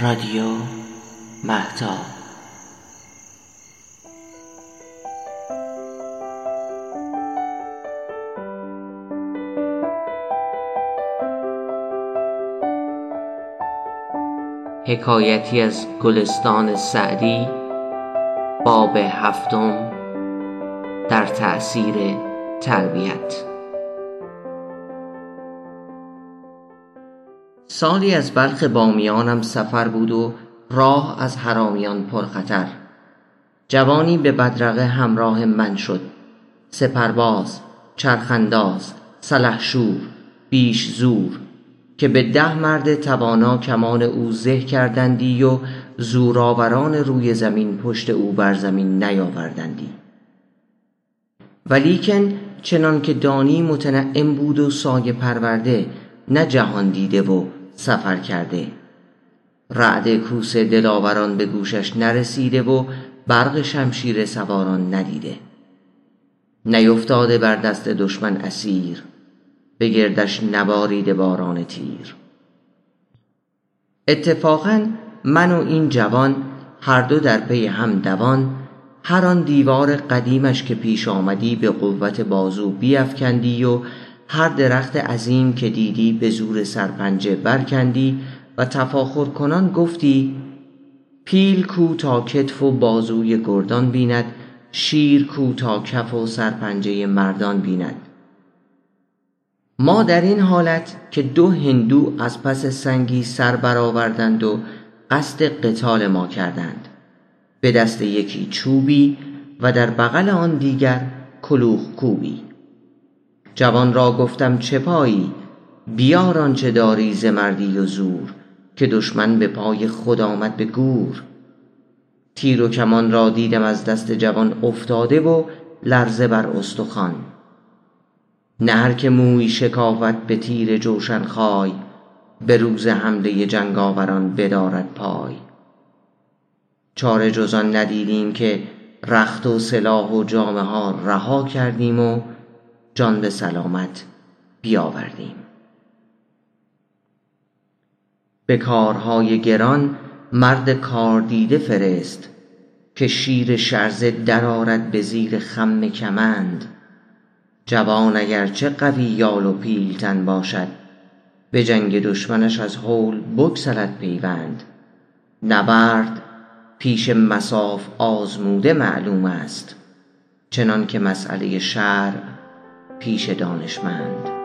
رادیو مهتاب حکایتی از گلستان سعدی باب هفتم در تأثیر تربیت. سالی از بلخ بامیانم سفر بود و راه از حرامیان پرخطر. جوانی به بدرقه همراه من شد. سپرباز چرخانداز سلحشور بیش زور که به ده مرد توانا کمان او زه کردندی و زورآوران روی زمین پشت او بر زمین نیاوردندی. ولیکن چنان که دانی متنعم بود و سایه پرورده نه جهان دیده و سفر کرده. رعد کوس دلاوران به گوشش نرسیده و برق شمشیر سواران ندیده. نیفتاده بر دست دشمن اسیر به گردش نباریده باران تیر. اتفاقا من و این جوان هر دو در پی هم دوان هر آن دیوار قدیمش که پیش آمدی به قوت بازو بیفکندی و هر درخت عظیم که دیدی به زور سرپنجه برکندی و تفاخر کنان گفتی پیل کو تا کتف و بازوی گردان بیند شیر کو تا کف و سرپنجه مردان بیند. ما در این حالت که دو هندو از پس سنگی سر برآوردند و قصد قتال ما کردند. به دست یکی چوبی و در بغل آن دیگر کلوخ کوبی. جوان را گفتم چه پایی؟ بیار آنچه داری ز مردی و زور که دشمن به پای خود آمد به گور. تیر و کمان را دیدم از دست جوان افتاده و لرزه بر استخوان. نه هر که موی شکافد به تیر جوشن خای به روز حمله جنگاوران بدارد پای. چاره جز آن ندیدیم که رخت و سلاح و جامه ها رها کردیم و جان به سلامت بیاوردیم. به کارهای گران مرد کاردیده فرست که شیر شرزه درآرد به زیر خم کمند. جوان اگر چه قوی یال و پیلتن باشد به جنگ دشمنش از هول بگسلد پیوند. نبرد پیش مصاف آزموده معلوم است چنان که مسأله شرع پیش دانشمند.